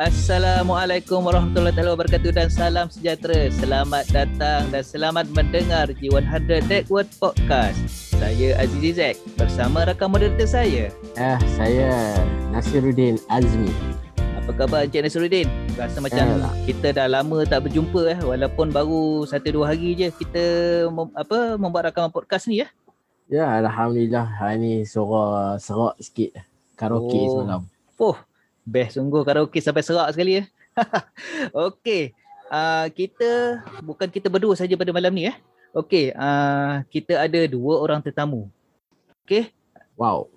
Assalamualaikum warahmatullahi wabarakatuh dan salam sejahtera. Selamat datang dan selamat mendengar G100 Network Podcast. Saya Aziz Izek bersama rakan moderator saya. Ah, saya Nasiruddin Azmi. Apa khabar Encik Nasiruddin? Rasa macam Eh. kita dah lama tak berjumpa eh walaupun baru satu dua hari je kita mem, apa membuat rakaman podcast ni ya. Ya, Alhamdulillah hari ni suara serak sikit. Karaoke Oh. semalam. Oh, best sungguh karaoke sampai serak sekali ya. Okey, uh, kita bukan kita berdua saja pada malam ni eh. Okey, uh, kita ada dua orang tetamu. Okey, Wow.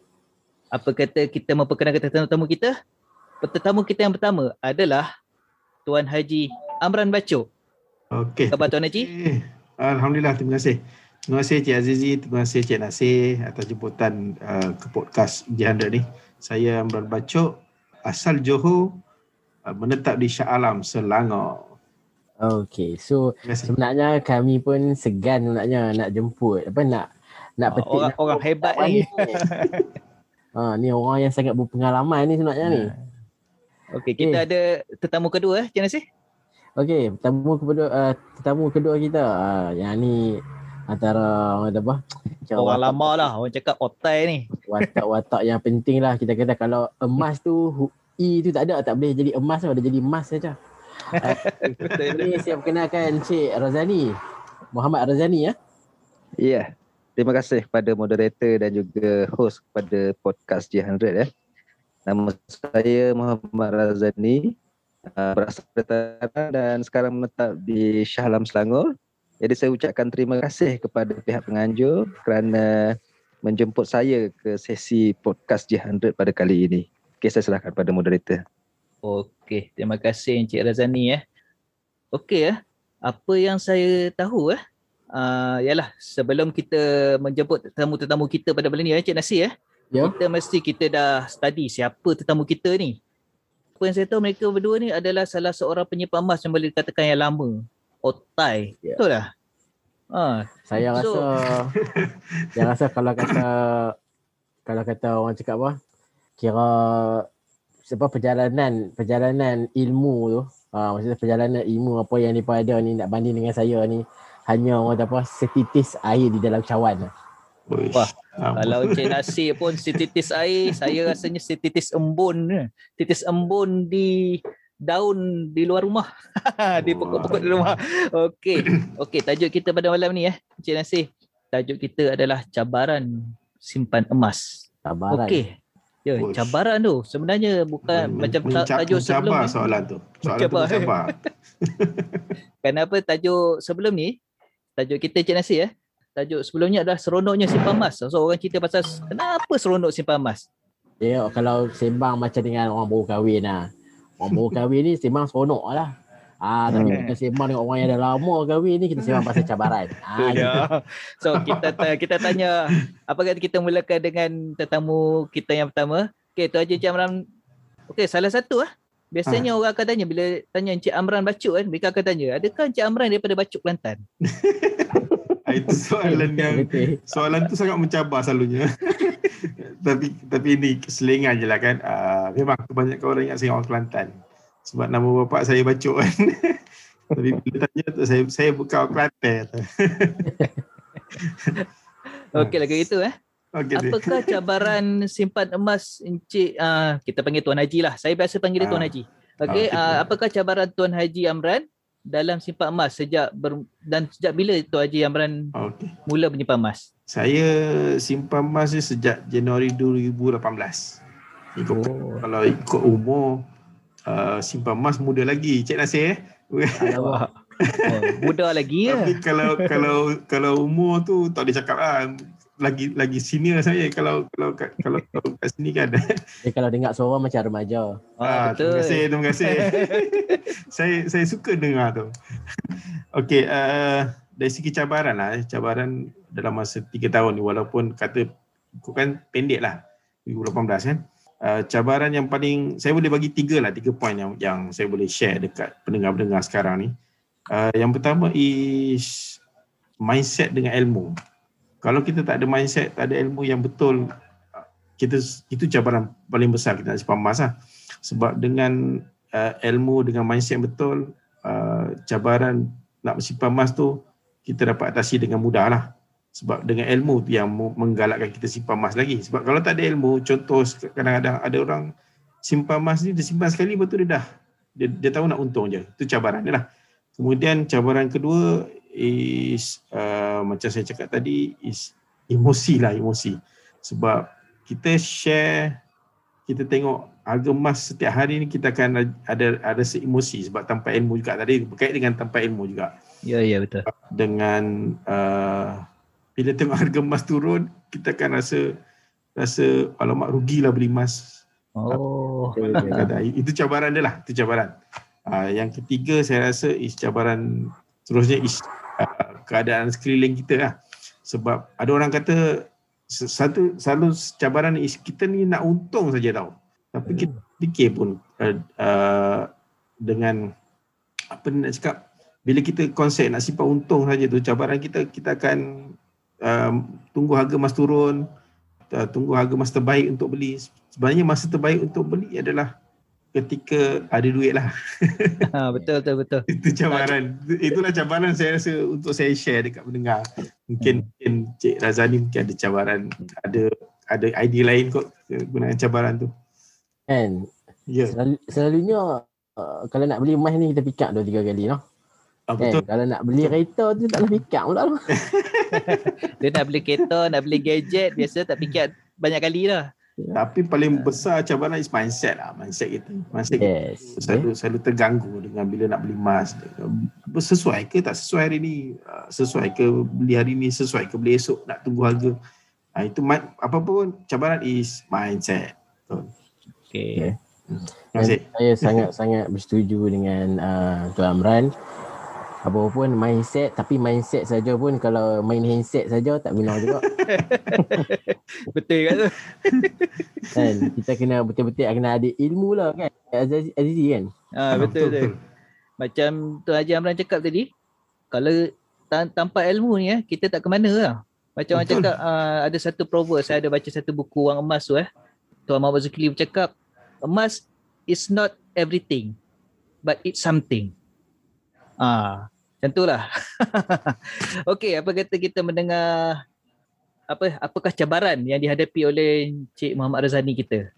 apa kata kita memperkenalkan tetamu kita? Tetamu kita yang pertama adalah Tuan Haji Amran Bacok. Okey. Khabar Tuan Haji? Alhamdulillah, terima kasih. Terima kasih Cik Azizi, terima kasih Cik Nasir atas jemputan uh, ke podcast Jihanda ni. Saya Amran Bacok, asal Johor, uh, menetap di Shah Alam, Selangor. Okay, so sebenarnya kami pun segan sebenarnya nak jemput. Apa nak nak Ah, petik orang, nak- orang hebat ni. ha, ni orang yang sangat berpengalaman ni sebenarnya ni. Okey, kita ada tetamu kedua eh, Cik Nasir. Okey, tetamu kedua uh, tetamu kedua kita uh, yang ni antara orang kata apa? Orang watak- lama lah, orang cakap otai ni. watak-watak yang penting lah kita kata kalau emas tu E tu tak ada tak boleh jadi emas dia jadi emas saja. Ini saya perkenalkan Cik Razani. Muhammad Razani ya. Ya, terima kasih kepada moderator dan juga host kepada podcast J100 ya. Nama saya Muhammad Razani, uh, berasal dari Tanah dan sekarang menetap di Shah Alam Selangor. Jadi saya ucapkan terima kasih kepada pihak penganjur kerana menjemput saya ke sesi podcast J100 pada kali ini. Okey, saya serahkan kepada moderator. Okey, terima kasih Encik Razani eh. Okey eh, apa yang saya tahu eh, uh, yalah sebelum kita menjemput tetamu-tetamu kita pada malam ni eh Encik Nasir eh, Ya. kita mesti kita dah study siapa tetamu kita ni. Apa yang saya tahu mereka berdua ni adalah salah seorang penyimpan emas yang boleh dikatakan yang lama. Otai. Ya. Betul tak? Ha, Saya So- rasa saya rasa kalau kata kalau kata orang cakap apa? Kira sebab perjalanan perjalanan ilmu tu ha, maksudnya perjalanan ilmu apa yang mereka ada ni nak banding dengan saya ni hanya orang kata apa setitis air di dalam cawan. Uish, Wah, um, Kalau Encik Nasir pun setitis air, saya rasanya setitis embun. Titis embun di daun di luar rumah. di pokok-pokok di rumah. Okey. Okey, tajuk kita pada malam ni eh, Encik Nasir. Tajuk kita adalah cabaran simpan emas. Cabaran. Okey. Ya, Uish. cabaran tu sebenarnya bukan men- macam mencap- tajuk sebelum mencabar ni. soalan tu. Soalan Mencabar, tu mencabar. Kenapa tajuk sebelum ni? Tajuk kita Encik Nasir eh. Tajuk sebelumnya adalah seronoknya simpan emas. So orang cerita pasal kenapa seronok simpan emas. Ya, kalau sembang macam dengan orang baru kahwin lah. Orang baru kahwin ni sembang seronok lah. Ah, tapi Hmm. kita sembang dengan orang yang dah lama kahwin ni kita sembang pasal cabaran. Ah, gitu. dia. So kita ta- kita tanya apa kata kita mulakan dengan tetamu kita yang pertama. Okey, tu Haji Encik Amran. Okey, salah satu ah. Biasanya orang akan tanya bila tanya Encik Amran Bacuk kan, mereka akan tanya, adakah Encik Amran daripada Bacuk Kelantan? Itu soalan yang soalan tu sangat mencabar selalunya. Tapi tapi ini keselingan je lah kan. Uh, memang kebanyakan orang ingat saya orang Kelantan. Sebab nama bapak saya bacok kan. tapi bila tanya tu saya saya bukan orang Kelantan. Okey, lagi itu eh. Deh. Apakah cabaran simpan emas Encik uh, kita panggil Tuan Haji lah. Saya biasa panggil dia Tuan Ah. Haji. Okey, uh, apakah cabaran Tuan Haji Amran dalam simpan emas sejak ber, dan sejak bila Tuan Haji Amran Okey. mula menyimpan emas? Saya simpan emas ni sejak Januari 2018. Ikut, Oh. Kalau ikut umur uh, simpan emas muda lagi. Cik Nasir eh. Wah. Oh, muda lagi ya. Tapi kalau kalau kalau umur tu tak boleh cakap lah. Lagi lagi senior saya kalau kalau kalau, kalau kat sini kan. Dia kalau dengar suara macam remaja. Ah, betul. Terima kasih, terima kasih. saya saya suka dengar tu. Okey, uh, dari segi cabaran lah, eh, cabaran dalam masa 3 tahun ni walaupun kata kan pendek lah 2018 kan. Uh, cabaran yang paling saya boleh bagi tiga lah tiga poin yang yang saya boleh share dekat pendengar-pendengar sekarang ni. Uh, yang pertama is mindset dengan ilmu. Kalau kita tak ada mindset, tak ada ilmu yang betul, kita itu cabaran paling besar kita nak simpan emas lah. Sebab dengan uh, ilmu dengan mindset yang betul, uh, cabaran nak bersimpan emas tu kita dapat atasi dengan mudah lah. Sebab dengan ilmu tu yang menggalakkan kita simpan emas lagi. Sebab kalau tak ada ilmu, contoh kadang-kadang ada orang simpan emas ni, dia simpan sekali betul dia dah. Dia, dia tahu nak untung je. Itu cabaran dia lah. Kemudian cabaran kedua is uh, macam saya cakap tadi is emosi lah emosi. Sebab kita share kita tengok harga emas setiap hari ni kita akan ada ada rasa emosi sebab tanpa ilmu juga tadi berkait dengan tanpa ilmu juga Ya, ya betul. dengan uh, bila tengok harga emas turun kita akan rasa rasa alamak rugilah beli emas Oh. Kata, itu cabaran dia lah itu cabaran uh, yang ketiga saya rasa is cabaran terusnya is uh, keadaan sekeliling kita lah. Sebab ada orang kata satu selalu cabaran is kita ni nak untung saja tau. Tapi kita fikir pun uh, uh, dengan apa nak cakap bila kita konsep nak simpan untung saja tu cabaran kita kita akan um, tunggu harga emas turun uh, tunggu harga emas terbaik untuk beli. Sebenarnya masa terbaik untuk beli adalah ketika ada duit lah Ha, betul betul betul. itu cabaran itulah cabaran saya rasa untuk saya share dekat pendengar mungkin mungkin Cik Razani mungkin ada cabaran ada ada idea lain kot gunakan cabaran tu Kan? ya Selalu, selalunya uh, kalau nak beli emas ni kita pick up dua tiga kali noh. ah, Kan? betul Kalau nak beli kereta tu tak boleh pick up pula tu. Dia nak beli kereta, nak beli gadget, biasa tak fikir banyak kali lah. Tapi paling besar cabaran is mindset lah mindset kita. Mindset kita Yes. selalu selalu terganggu dengan bila nak beli emas. Sesuai ke tak sesuai hari ni? Ah, sesuai ke beli hari ni? Sesuai ke beli esok nak tunggu harga? Ah, itu apa pun cabaran is mindset. Okay. terima kasih. Saya sangat-sangat bersetuju dengan uh, Tuan Amran. Apa pun mindset tapi mindset saja pun kalau main handset saja tak guna juga Betul kat tu. kan. Kita kena betul-betul kena ada ilmu lah kan. Azizi, Azizi kan. Ha, betul betul. Macam Tuan Haji Amran cakap tadi, kalau tan- tanpa ilmu ni eh, kita tak ke mana lah. Macam orang Betul. cakap uh, ada satu proverb, saya ada baca satu buku wang emas tu eh. Tuan Muhammad Zulkifli bercakap, emas is not everything, but it's something. Ah, macam tu lah. Okey, apa kata kita mendengar apa apakah cabaran yang dihadapi oleh Cik Muhammad Razani kita?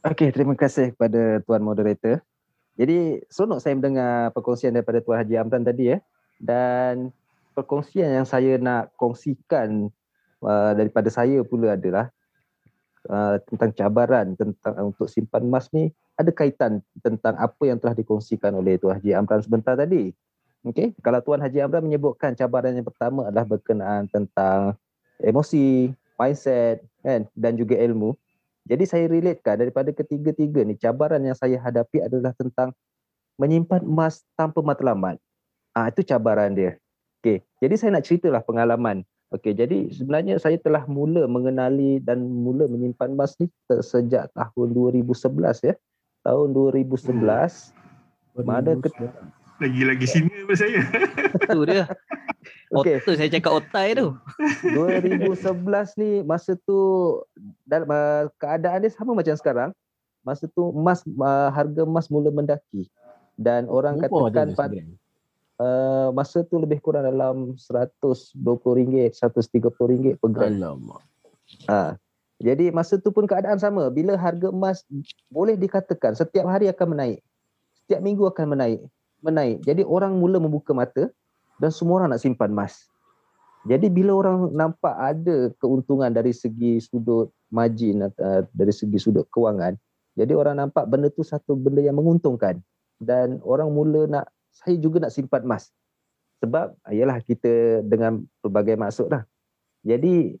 Okey, terima kasih kepada tuan moderator. Jadi, seronok saya mendengar perkongsian daripada Tuan Haji Amran tadi ya. Dan perkongsian yang saya nak kongsikan uh, daripada saya pula adalah uh, tentang cabaran tentang untuk simpan emas ni ada kaitan tentang apa yang telah dikongsikan oleh Tuan Haji Amran sebentar tadi. Okey, kalau Tuan Haji Amran menyebutkan cabaran yang pertama adalah berkenaan tentang emosi, mindset kan dan juga ilmu. Jadi saya relatekan daripada ketiga-tiga ni cabaran yang saya hadapi adalah tentang menyimpan emas tanpa matlamat. Ah itu cabaran dia. Okey, jadi saya nak ceritalah pengalaman. Okey, jadi sebenarnya saya telah mula mengenali dan mula menyimpan emas ni sejak tahun 2011 ya. Tahun 2011 Mana ke- lagi-lagi sini daripada saya Tu dia. Okey. Otai saya cakap otai tu. 2011 ni masa tu dalam uh, keadaan dia sama macam sekarang. Masa tu emas uh, harga emas mula mendaki dan orang Berapa katakan sebenarnya? uh, masa tu lebih kurang dalam RM120, RM130 per gram. Alamak. Ha. Jadi masa tu pun keadaan sama. Bila harga emas boleh dikatakan setiap hari akan menaik. Setiap minggu akan menaik. Menaik. Jadi orang mula membuka mata dan semua orang nak simpan emas. Jadi bila orang nampak ada keuntungan dari segi sudut margin atau dari segi sudut kewangan, jadi orang nampak benda tu satu benda yang menguntungkan dan orang mula nak saya juga nak simpan emas. Sebab ialah kita dengan pelbagai maksud lah. Jadi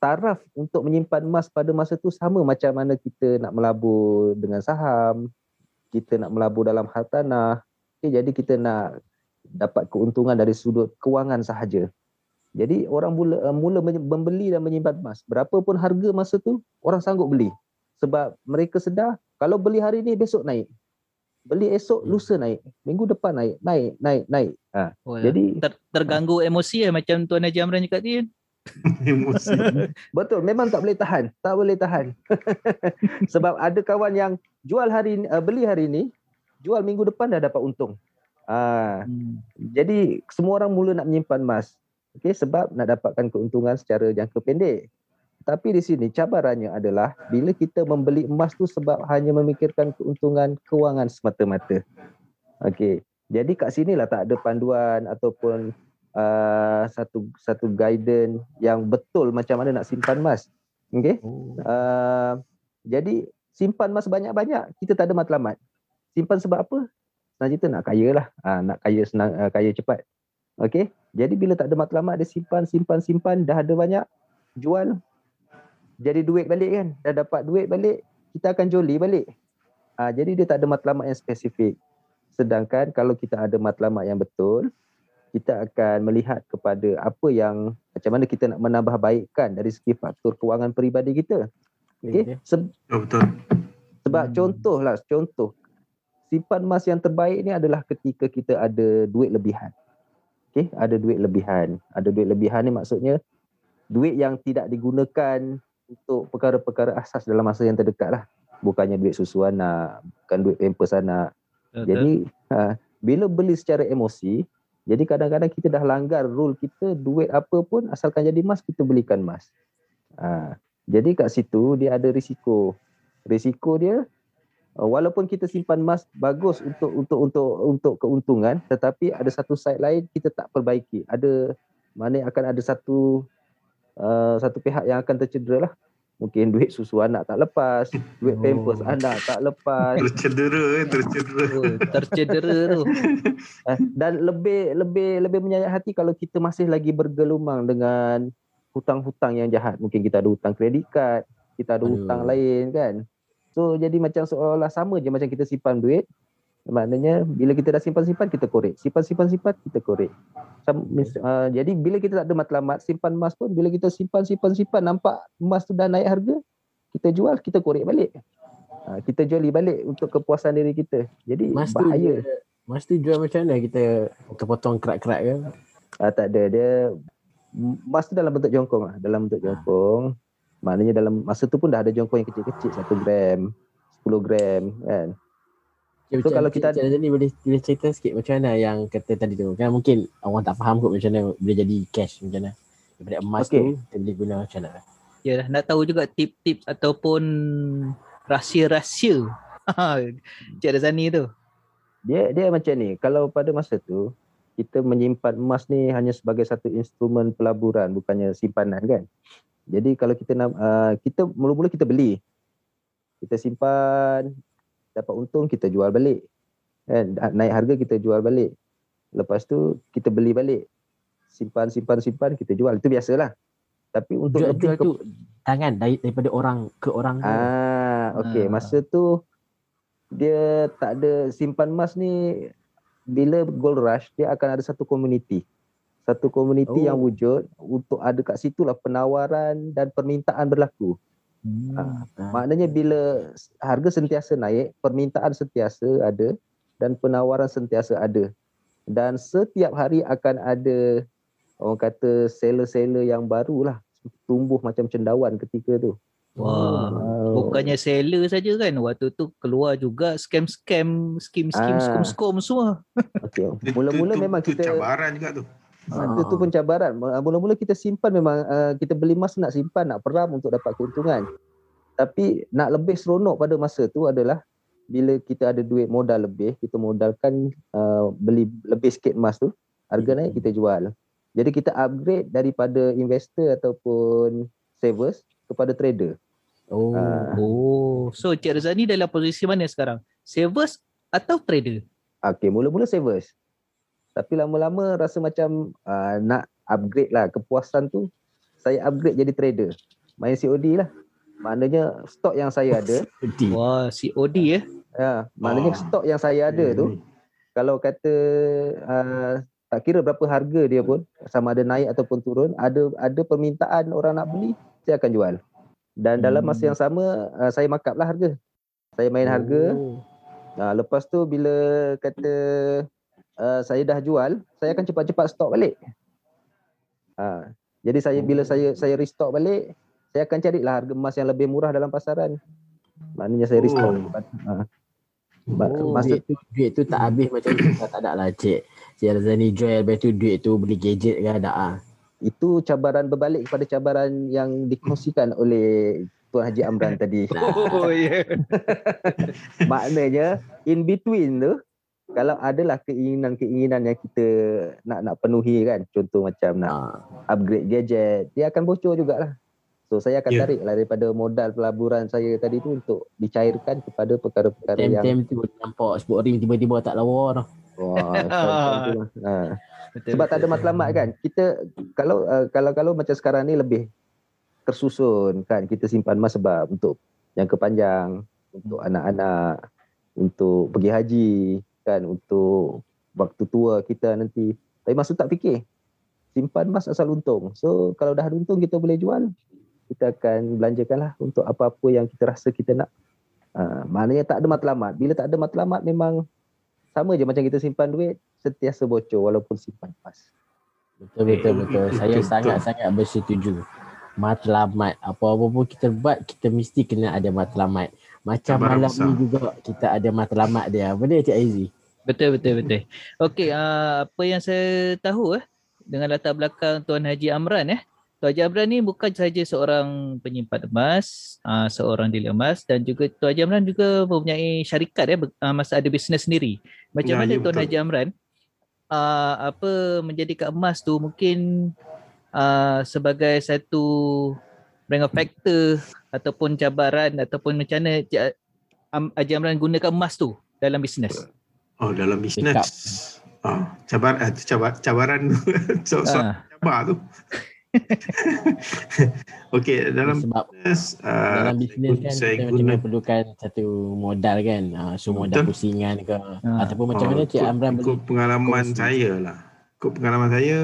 taraf untuk menyimpan emas pada masa tu sama macam mana kita nak melabur dengan saham, kita nak melabur dalam hartanah. Okay, jadi kita nak dapat keuntungan dari sudut kewangan sahaja. Jadi orang mula uh, mula membeli dan menyimpan emas. Berapa pun harga masa tu orang sanggup beli. Sebab mereka sedar kalau beli hari ni besok naik. Beli esok lusa naik. Minggu depan naik, naik, naik, naik. Ha. Oh, Jadi ter, terganggu emosi ya macam Tuan Haji Amran cakap tadi. kan? emosi Betul, memang tak boleh tahan, tak boleh tahan. Sebab ada kawan yang jual hari ni, uh, beli hari ni, jual minggu depan dah dapat untung. Ah, Hmm. jadi semua orang mula nak menyimpan emas. Okey sebab nak dapatkan keuntungan secara jangka pendek. Tapi di sini cabarannya adalah bila kita membeli emas tu sebab hanya memikirkan keuntungan kewangan semata-mata. Okey. Jadi kat sinilah tak ada panduan ataupun uh, satu satu guidance yang betul macam mana nak simpan emas. Okey. Oh. Uh, jadi simpan emas banyak-banyak kita tak ada matlamat. Simpan sebab apa? Senang cerita nak kaya lah. Ha, nak kaya senang uh, kaya cepat. Okey. Jadi bila tak ada matlamat dia simpan simpan simpan dah ada banyak jual jadi duit balik kan. Dah dapat duit balik kita akan joli balik. Ha, jadi dia tak ada matlamat yang spesifik. Sedangkan kalau kita ada matlamat yang betul kita akan melihat kepada apa yang macam mana kita nak menambah baikkan dari segi faktor kewangan peribadi kita. Okey. Se- Oh, betul. sebab Hmm. contoh lah, contoh. Simpan emas yang terbaik ni adalah ketika kita ada duit lebihan. Okey, ada duit lebihan. Ada duit lebihan ni maksudnya duit yang tidak digunakan untuk perkara-perkara asas dalam masa yang terdekat lah. Bukannya duit susu anak, bukan duit pampers anak. Betul. Jadi ha, bila beli secara emosi, jadi kadang-kadang kita dah langgar rule kita duit apa pun asalkan jadi emas kita belikan emas. Ha, jadi kat situ dia ada risiko. Risiko dia walaupun kita simpan emas bagus untuk untuk untuk untuk keuntungan tetapi ada satu side lain kita tak perbaiki. Ada mana akan ada satu uh, satu pihak yang akan tercedera lah. Mungkin duit susu anak tak lepas, duit pampers Oh. anak tak lepas. Tercedera, eh, tercedera. Oh, tercedera tu. Eh, dan lebih lebih lebih menyayat hati kalau kita masih lagi bergelumang dengan hutang-hutang yang jahat. Mungkin kita ada hutang kredit card, kita ada Aduh. hutang lain kan. So jadi macam seolah-olah sama je macam kita simpan duit. Maknanya bila kita dah simpan-simpan kita korek. Simpan-simpan-simpan kita korek. Mis, uh, jadi bila kita tak ada matlamat simpan emas pun bila kita simpan-simpan-simpan nampak emas tu dah naik harga, kita jual, kita korek balik. Uh, kita juali balik untuk kepuasan diri kita. Jadi Mas bahaya. dia, Mas tu jual macam mana kita potong kerak-kerak ke? Ah tak ada dia emas tu dalam bentuk jongkong lah, dalam bentuk jongkong. Maknanya dalam masa tu pun dah ada jongkong yang kecil-kecil 1 gram, 10 gram kan. Okay, So, macam, kalau kita macam ni boleh boleh cerita sikit macam mana yang kata tadi tu. Kan mungkin orang tak faham kot macam mana boleh jadi cash macam mana. Daripada emas Okay. tu kita boleh guna macam mana. Ya, nak tahu juga tip-tip ataupun rahsia-rahsia. Cik Razani tu. Dia dia macam ni, kalau pada masa tu kita menyimpan emas ni hanya sebagai satu instrumen pelaburan bukannya simpanan kan. Jadi kalau kita nak uh, kita mula-mula kita beli. Kita simpan dapat untung kita jual balik. Kan naik harga kita jual balik. Lepas tu kita beli balik. Simpan simpan simpan kita jual. Itu biasalah. Tapi untuk Jual, lebih jual tu tangan dari, daripada orang ke orang tu. Ah, okey. Ah. Masa tu dia tak ada simpan emas ni bila gold rush dia akan ada satu community. Satu community Oh. yang wujud untuk ada kat situlah penawaran dan permintaan berlaku. Hmm. Ah, Maknanya bila harga sentiasa naik, permintaan sentiasa ada dan penawaran sentiasa ada. Dan setiap hari akan ada orang kata seller-seller yang baru lah tumbuh macam cendawan ketika tu. Wah. Ah. Bukannya seller saja kan. Waktu tu keluar juga scam-scam, skim-skim, Ah. skom-skom semua. Okey. Mula-mula itu- memang itu kita cabaran juga tu. Ah, Itu tu pun cabaran. Mula- Mula-mula kita simpan memang uh, kita beli emas nak simpan, nak peram untuk dapat keuntungan. Tapi nak lebih seronok pada masa tu adalah bila kita ada duit modal lebih, kita modalkan uh, beli lebih sikit emas tu, harga naik kita jual. Jadi kita upgrade daripada investor ataupun savers kepada trader. Oh. Ah. Oh, so Cik Razani dalam posisi mana sekarang? Savers atau trader? Okey, mula-mula savers. Tapi lama-lama rasa macam uh, nak upgrade lah kepuasan tu. Saya upgrade jadi trader. Main COD lah. Maknanya stok yang saya ada. Wah, COD eh. ya, maknanya Oh. stok yang saya ada tu, kalau kata uh, tak kira berapa harga dia pun, sama ada naik ataupun turun, ada ada permintaan orang nak beli, saya akan jual. Dan dalam masa Hmm. yang sama, uh, saya markup lah harga. Saya main harga, Oh. Nah, lepas tu bila kata uh, saya dah jual, saya akan cepat-cepat stok balik. Ha, jadi saya bila saya saya restock balik, saya akan carilah harga emas yang lebih murah dalam pasaran. Maknanya saya restock. Oh. Ha. Ba- Oh, masa duit tu, duit tu tak habis macam tu tak ada lah cik. Cik Razani jual lepas tu duit tu beli gadget ke ada ah. itu cabaran berbalik kepada cabaran yang dikongsikan oleh Tuan Haji Amran tadi. Oh ya. Maknanya in between tu kalau adalah keinginan-keinginan yang kita nak nak penuhi kan contoh macam nak Ah. upgrade gadget dia akan bocor jugalah. So saya akan Ya. tarik lah daripada modal pelaburan saya tadi tu untuk dicairkan kepada perkara-perkara yang tu nampak sport ring tiba-tiba tak lawa dah. wah lah. Ha. Betul, Sebab tak ada matlamat kan. Kita kalau uh, kalau kalau macam sekarang ni lebih tersusun kan kita simpan emas sebab untuk jangka panjang, untuk anak-anak, untuk pergi haji kan, untuk waktu tua kita nanti. Tapi masa tu tak fikir. Simpan emas asal untung. So kalau dah ada untung kita boleh jual, kita akan belanjakanlah untuk apa-apa yang kita rasa kita nak. Uh, maknanya tak ada matlamat. Bila tak ada matlamat memang sama je macam kita simpan duit, sentiasa bocor walaupun simpan emas. Betul betul betul. Betul, Saya betul. sangat-sangat bersetuju. Matlamat. Apa-apa pun kita buat kita mesti kena ada matlamat. Macam Cabaran malam besar. ni juga kita ada matlamat dia. Benar Cik Aizi? Betul betul betul. Okey, uh, apa yang saya tahu eh dengan latar belakang Tuan Haji Amran eh. Tuan Haji Amran ni bukan saja seorang penyimpan emas, uh, seorang dealer emas dan juga Tuan Haji Amran juga mempunyai syarikat eh uh, masa ada bisnes sendiri. Macam Ya, mana ya, Tuan betul. Haji Amran uh, apa menjadikan emas tu mungkin uh, sebagai satu rank of factor ataupun cabaran ataupun macam mana Haji Amran gunakan emas tu dalam bisnes. Oh dalam bisnes. Oh, cabar, eh, cabar, cabaran so, so, Ah. cabar tu. Okey, dalam Sebab bisnes uh, dalam bisnes kan saya kita guna macam perlukan satu modal kan. Uh, so modal Betul. pusingan ke. Ah. Ataupun macam mana Cik ikut- Amran beli ikut pengalaman saya lah. Ikut pengalaman saya,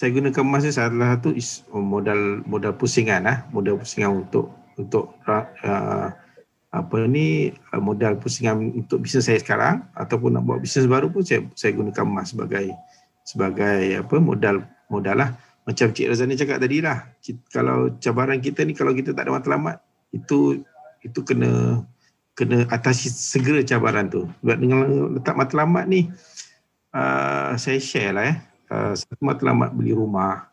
saya gunakan emas ni salah satu is oh, modal modal pusingan lah, modal pusingan untuk untuk uh, apa ni uh, modal pusingan untuk bisnes saya sekarang ataupun nak buat bisnes baru pun saya saya gunakan emas sebagai sebagai apa modal modal lah. Macam Cik Razani cakap tadi lah, kalau cabaran kita ni kalau kita tak ada matlamat itu itu kena kena atasi segera cabaran tu. Sebab dengan letak matlamat ni uh, saya share lah eh. Uh, matlamat beli rumah,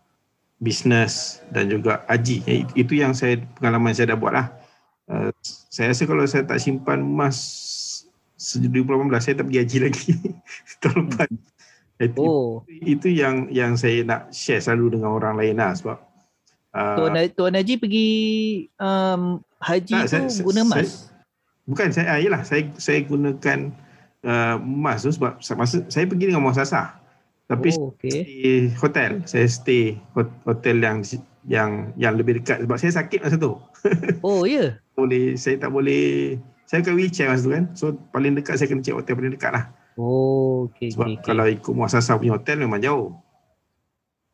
bisnes dan juga haji. Eh, Itu yang saya pengalaman saya dah buat lah. Uh, saya rasa kalau saya tak simpan emas sejak 2018 saya tak pergi haji lagi. Tahun lepas. Itu, Oh, itu yang yang saya nak share selalu dengan orang lain lah sebab uh, Tuan, Tuan Haji pergi um, haji Tak, tu saya- saya- guna emas. Bukan saya ah, yalah saya saya gunakan uh, emas tu sebab sa- masa saya pergi dengan muasasah. Tapi oh, okey. stay hotel. Saya stay hot- hotel yang yang yang lebih dekat sebab saya sakit masa tu. Oh, ya. Boleh saya tak boleh saya kat wheelchair masa tu kan. So paling dekat saya kena cek hotel paling dekat lah. Oh, okey Sebab okey. kalau ikut muasasah punya hotel memang jauh.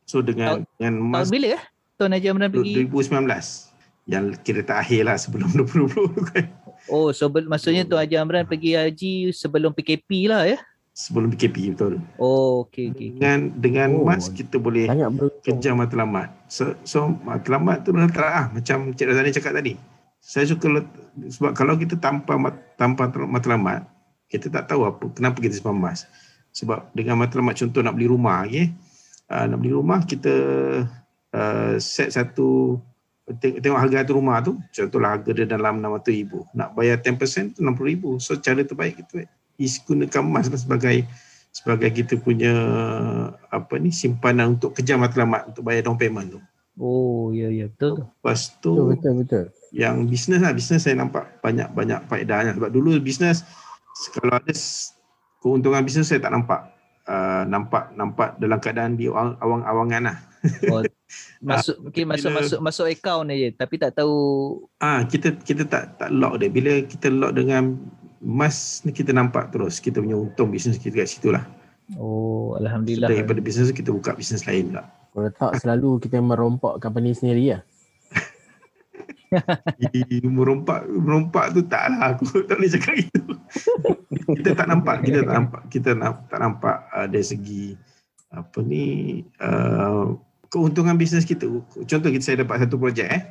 So dengan dengan emas Tahun bila eh? Tuan Haji Amran pergi? 2019 yang kira tak akhir lah sebelum 2020 tu kan. Oh, so maksudnya Tuan Haji Amran pergi haji sebelum PKP lah ya? Sebelum PKP betul. Oh, okey okey. okey. Dengan dengan Oh. emas kita boleh kejar matlamat. So, so matlamat tu dah ah macam Cik Razani cakap tadi. Saya suka let, sebab kalau kita tanpa mat, tanpa matlamat, kita tak tahu apa kenapa kita simpan emas. Sebab dengan matlamat contoh nak beli rumah, okay? uh, nak beli rumah kita uh, set satu tengok, tengok harga tu rumah tu, contohlah harga dia dalam RM600,000. Nak bayar 10% tu RM60,000. So cara terbaik kita is gunakan emas lah sebagai sebagai kita punya apa ni simpanan untuk kejar matlamat untuk bayar down payment tu. Oh, ya ya betul. tu. Lepas Betul tu betul betul. yang bisnes lah, bisnes saya nampak banyak-banyak faedahnya sebab dulu bisnes kalau ada keuntungan bisnes saya tak nampak uh, nampak nampak dalam keadaan di awang- awang-awangan lah. Oh, masuk okey masuk bila- masuk masuk account aja tapi tak tahu Ah kita kita tak tak lock dia. Bila kita lock dengan emas ni kita nampak terus kita punya untung bisnes kita kat situ lah. Oh, So, alhamdulillah. daripada bisnes kita buka bisnes lain pula. Kalau tak selalu kita merompok company sendiri lah. Merompak merompak tu tak lah aku tak boleh cakap gitu. kita tak nampak, kita tak nampak, kita tak nampak uh, dari segi apa ni uh, keuntungan bisnes kita. Contoh kita saya dapat satu projek eh.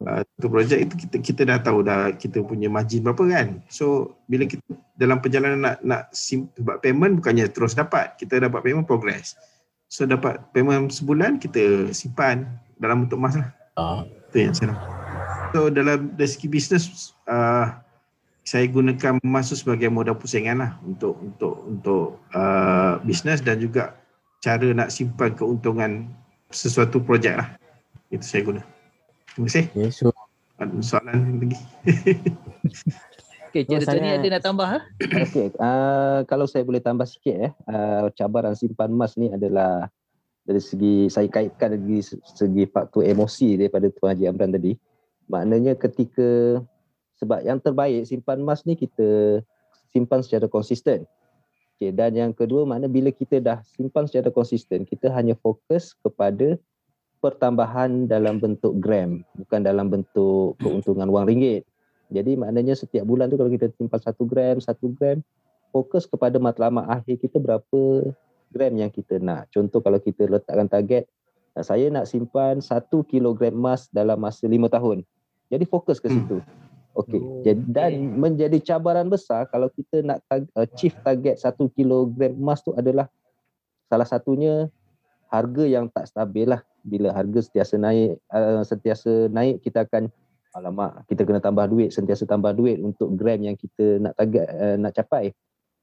Uh, satu projek itu kita kita dah tahu dah kita punya margin berapa kan. So bila kita dalam perjalanan nak nak sim, buat payment bukannya terus dapat. Kita dapat payment progress. So dapat payment sebulan kita simpan dalam bentuk emas lah. Ah. Itu yang saya nak. So dalam dari segi bisnes uh, saya gunakan emas tu sebagai modal pusingan lah untuk untuk untuk uh, bisnes dan juga cara nak simpan keuntungan sesuatu projek lah. Itu saya guna. Terima kasih. Okay, so Ada soalan lagi? Okey, Cik Dato' ni ada nak tambah ha? Okey, uh, kalau saya boleh tambah sikit eh, uh, cabaran simpan emas ni adalah dari segi saya kaitkan dari segi faktor emosi daripada Tuan Haji Amran tadi. Maknanya ketika sebab yang terbaik simpan emas ni kita simpan secara konsisten. Okay, dan yang kedua makna bila kita dah simpan secara konsisten, kita hanya fokus kepada pertambahan dalam bentuk gram, bukan dalam bentuk keuntungan wang ringgit. Jadi maknanya setiap bulan tu kalau kita simpan satu gram, satu gram, fokus kepada matlamat akhir kita berapa gram yang kita nak. Contoh kalau kita letakkan target, uh, saya nak simpan satu kilogram emas dalam masa lima tahun. Jadi fokus ke Hmm. situ. Okey. Oh, Jadi dan menjadi cabaran besar kalau kita nak achieve target satu kilogram emas tu adalah salah satunya harga yang tak stabil lah. Bila harga sentiasa naik, uh, sentiasa naik kita akan alamak kita kena tambah duit, sentiasa tambah duit untuk gram yang kita nak target uh, nak capai.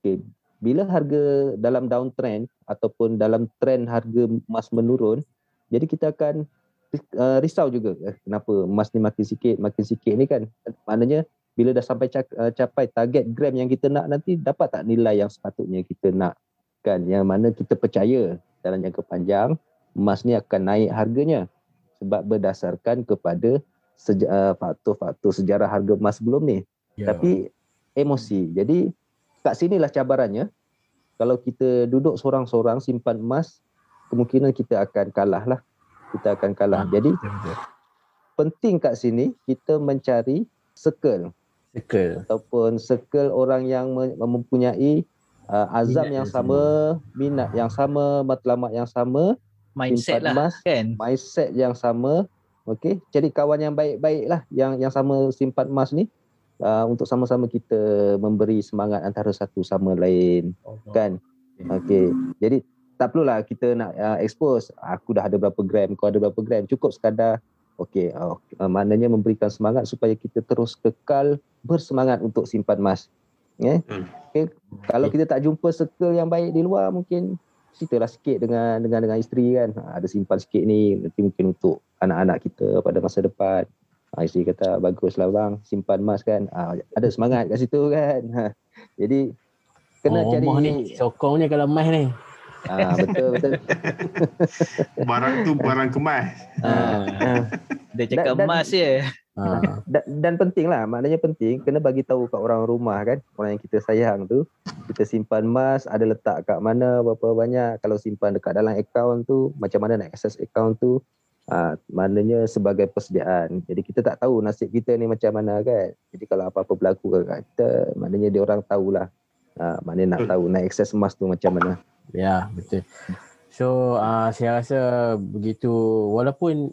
Okay. Bila harga dalam downtrend ataupun dalam trend harga emas menurun, jadi kita akan uh, risau juga eh, kenapa emas ni makin sikit, makin sikit ni kan. Maknanya bila dah sampai cak, uh, capai target gram yang kita nak nanti dapat tak nilai yang sepatutnya kita nak kan yang mana kita percaya dalam jangka panjang emas ni akan naik harganya sebab berdasarkan kepada seja, uh, faktor-faktor sejarah harga emas sebelum ni ya. tapi emosi. Jadi kat sinilah cabarannya. Kalau kita duduk seorang-seorang simpan emas, kemungkinan kita akan kalah lah. Kita akan kalah. Ah, Jadi betul-betul. penting kat sini kita mencari circle circle. ataupun circle orang yang me- mempunyai uh, azam Minat yang yang sama, minat yang sama, matlamat yang sama, Mindset simpan lah emas, kan? mindset yang sama. Okey, cari kawan yang baik-baik lah yang yang sama simpan emas ni uh, untuk sama-sama kita memberi semangat antara satu sama lain kan. Okey. Jadi tak perlulah kita nak uh, expose aku dah ada berapa gram, kau ada berapa gram. Cukup sekadar okey, uh, uh, maknanya memberikan semangat supaya kita terus kekal bersemangat untuk simpan emas. Ya. Hmm. Okay. Kalau kita tak jumpa circle yang baik di luar mungkin ceritalah sikit dengan dengan dengan isteri kan. Ha, ada simpan sikit ni nanti mungkin untuk anak-anak kita pada masa depan. Ha, isteri kata baguslah bang simpan emas kan. Ha, ada semangat kat situ kan. Ha, jadi kena oh, cari ni sokongnya kalau emas ni. Ha, betul betul. Barang tu barang kemas. Ha, ha. Dia cakap Dan- dan- emas je. Ha. dan, dan penting lah. Maknanya penting kena bagi tahu kat orang rumah kan. Orang yang kita sayang tu kita simpan emas ada letak kat mana berapa banyak. Kalau simpan dekat dalam akaun tu macam mana nak access akaun tu? Ha, maknanya sebagai persediaan. Jadi kita tak tahu nasib kita ni macam mana kan. Jadi kalau apa-apa berlaku kat kita maknanya dia orang tahulah. Ha, maknanya nak tahu nak access emas tu macam mana. Ya, betul. So, uh, saya rasa begitu. Walaupun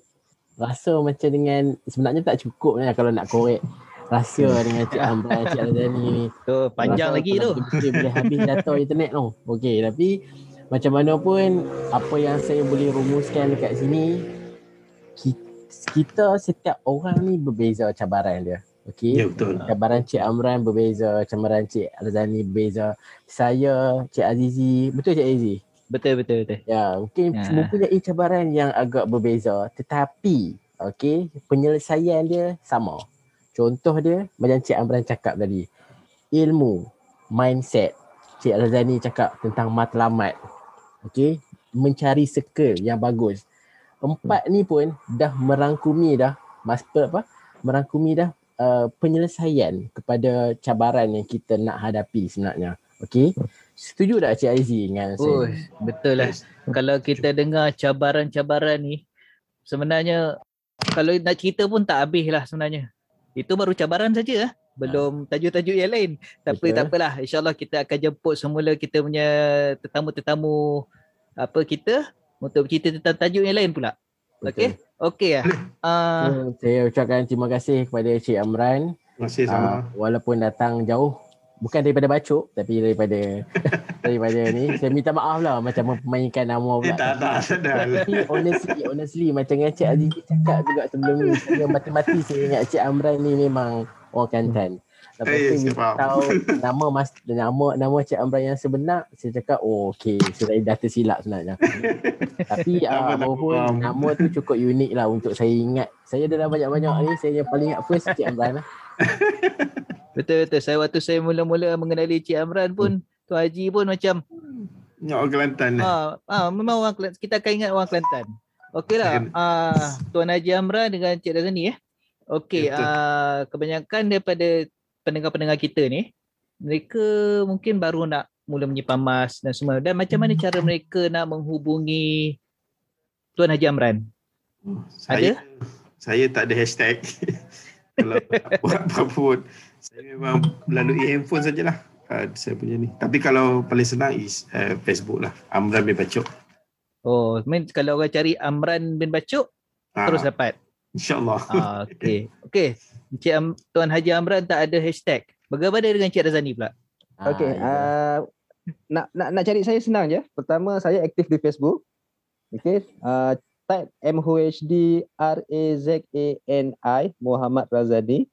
rasa macam dengan sebenarnya tak cukup lah kalau nak korek rasa dengan Cik Amran, Cik Razani ni. Tu panjang Rasa lagi tu. betul boleh habis data internet tu. Okey, tapi macam mana pun apa yang saya boleh rumuskan dekat sini ki- kita setiap orang ni berbeza cabaran dia. Okey. Ya betul. Cabaran Cik Amran berbeza, cabaran Cik Razani berbeza. Saya, Cik Azizi, betul Cik Azizi? Betul betul betul. Ya, mungkin Ya. mempunyai cabaran yang agak berbeza tetapi okey, penyelesaian dia sama. Contoh dia macam Cik Amran cakap tadi. Ilmu, mindset. Cik Razani cakap tentang matlamat. Okey, mencari circle yang bagus. Empat ni pun dah merangkumi dah mas apa? Merangkumi dah uh, penyelesaian kepada cabaran yang kita nak hadapi sebenarnya. Okey. Setuju tak Cik Aizi dengan Oh, saya? betul lah. Kalau kita dengar cabaran-cabaran ni, sebenarnya kalau nak cerita pun tak habis lah sebenarnya. Itu baru cabaran saja lah. Belum tajuk-tajuk yang lain. Tapi Betul. tak apalah. InsyaAllah kita akan jemput semula kita punya tetamu-tetamu apa kita untuk bercerita tentang tajuk yang lain pula. Okey? Okey lah. Uh, saya ucapkan terima kasih kepada Cik Amran Terima kasih uh, sama. walaupun datang jauh bukan daripada bacok tapi daripada daripada ni saya minta maaf lah macam memainkan nama Eh pula. tak tak sedar. Tapi honestly, honestly macam yang Cik Aziz cakap juga sebelum ni saya mati-mati saya ingat Cik Amran ni memang orang Kelantan. Lepas Eh, tu faham. tahu nama mas nama nama Cik Amran yang sebenar, saya cakap oh okey, saya dah tersilap sebenarnya. Tapi Nama uh, tak apapun faham. nama tu cukup unik lah untuk saya ingat. Saya dalam banyak-banyak ni saya yang paling ingat first Cik Amran lah. Betul betul. Saya waktu saya mula-mula mengenali Cik Amran pun Tuan Haji pun macam Nyok orang Kelantan ah, ah memang orang Kelantan. Kita akan ingat orang Kelantan. Okeylah. Ah Tuan Haji Amran dengan Cik Razani eh. Okey, Betul. ah kebanyakan daripada pendengar-pendengar kita ni mereka mungkin baru nak mula menyimpan emas dan semua. Dan macam mana cara mereka nak menghubungi Tuan Haji Amran? Saya saya tak ada hashtag. Kalau buat apa pun saya memang melalui handphone sajalah. Uh, saya punya ni. Tapi kalau paling senang is uh, Facebook lah. Amran bin Bacok. Oh, main kalau orang cari Amran bin Bacuk Ah, terus dapat. InsyaAllah. Ah, okey. Okey. Encik Am, Tuan Haji Amran tak ada hashtag. Bagaimana dengan Encik Razani pula? Okey, Ah, ya. uh, nak nak nak cari saya senang je. Pertama saya aktif di Facebook. Okey, uh, type M H D R A Z A N I Muhammad Razani.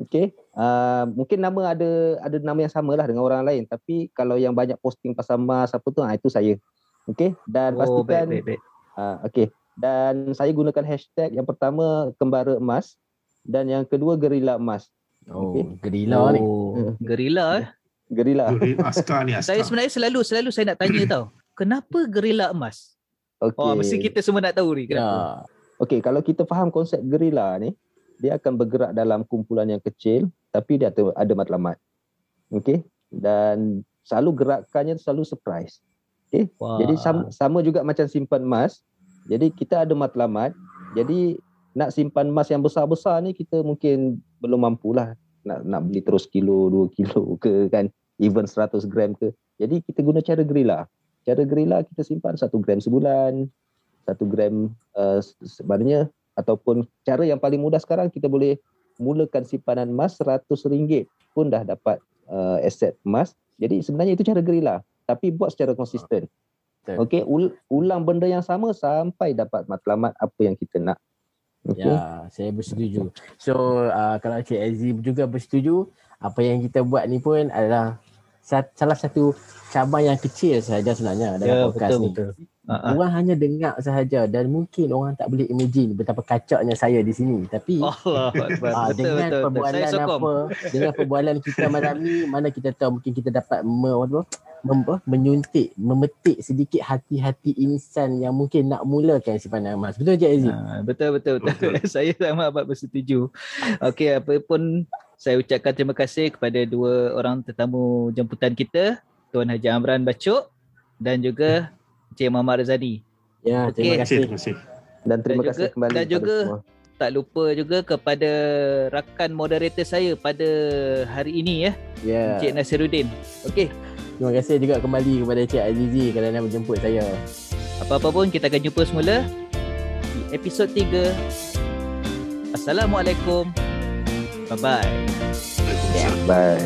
Okey. Uh, mungkin nama ada ada nama yang samalah dengan orang lain tapi kalau yang banyak posting pasal emas apa tu ah itu saya. Okey. Dan Oh, baik, pastikan baik, baik. uh, okey. Dan saya gunakan hashtag yang pertama kembara emas dan yang kedua gerila emas. Oh, okey. gerila ni. Oh, gerila eh. Gerila. Askar ni askar. Saya sebenarnya selalu selalu saya nak tanya tau. Kenapa gerila emas? Okey. Oh, mesti kita semua nak tahu ni Ya. kenapa. Okey, kalau kita faham konsep gerila ni, dia akan bergerak dalam kumpulan yang kecil tapi dia ada, ada matlamat. Okey? Dan selalu gerakannya selalu surprise. Wah. Jadi sama, sama juga macam simpan emas. Jadi kita ada matlamat. Jadi nak simpan emas yang besar-besar ni kita mungkin belum mampulah nak nak beli terus kilo, dua kilo ke kan, even 100 gram ke. Jadi kita guna cara gerila. Cara gerila kita simpan satu gram sebulan, satu gram uh, sebenarnya ataupun cara yang paling mudah sekarang kita boleh mulakan simpanan emas RM100 pun dah dapat uh, aset emas. Jadi sebenarnya itu cara gerila tapi buat secara konsisten. Okey, ul- ulang benda yang sama sampai dapat matlamat apa yang kita nak. Okey. Ya, saya bersetuju. So, uh, kalau Cik Aziz juga bersetuju, apa yang kita buat ni pun adalah salah satu cabang yang kecil sahaja sebenarnya dalam Ya, podcast betul ni. betul. Ah, ah. Orang hanya dengar sahaja dan mungkin orang tak boleh imagine betapa kacaknya saya di sini. Tapi Allah Akbar. Ah, Oh, Betul dengan betul betul. Perbualan apa dengan perbualan kita malam ni mana kita tahu mungkin kita dapat me, apa, mem, apa, menyuntik memetik sedikit hati-hati insan yang mungkin nak mulakan simpanan emas betul Cik Aziz Ah, betul betul betul. saya sama amat bersetuju. Okey apa pun saya ucapkan terima kasih kepada dua orang tetamu jemputan kita, Tuan Haji Amran Bacuk dan juga Encik Muhammad Razani. ya terima Terima kasih. kasih Terima kasih. Dan terima Dan kasih juga- kembali dan kepada juga- semua. Tak lupa juga kepada rakan moderator saya pada hari ini ya, ya Encik Nasiruddin. Okey, terima kasih juga kembali kepada Cik Azizi kerana menjemput saya apa-apa pun kita akan jumpa semula di episod 3. Assalamualaikum. 拜拜。拜。拜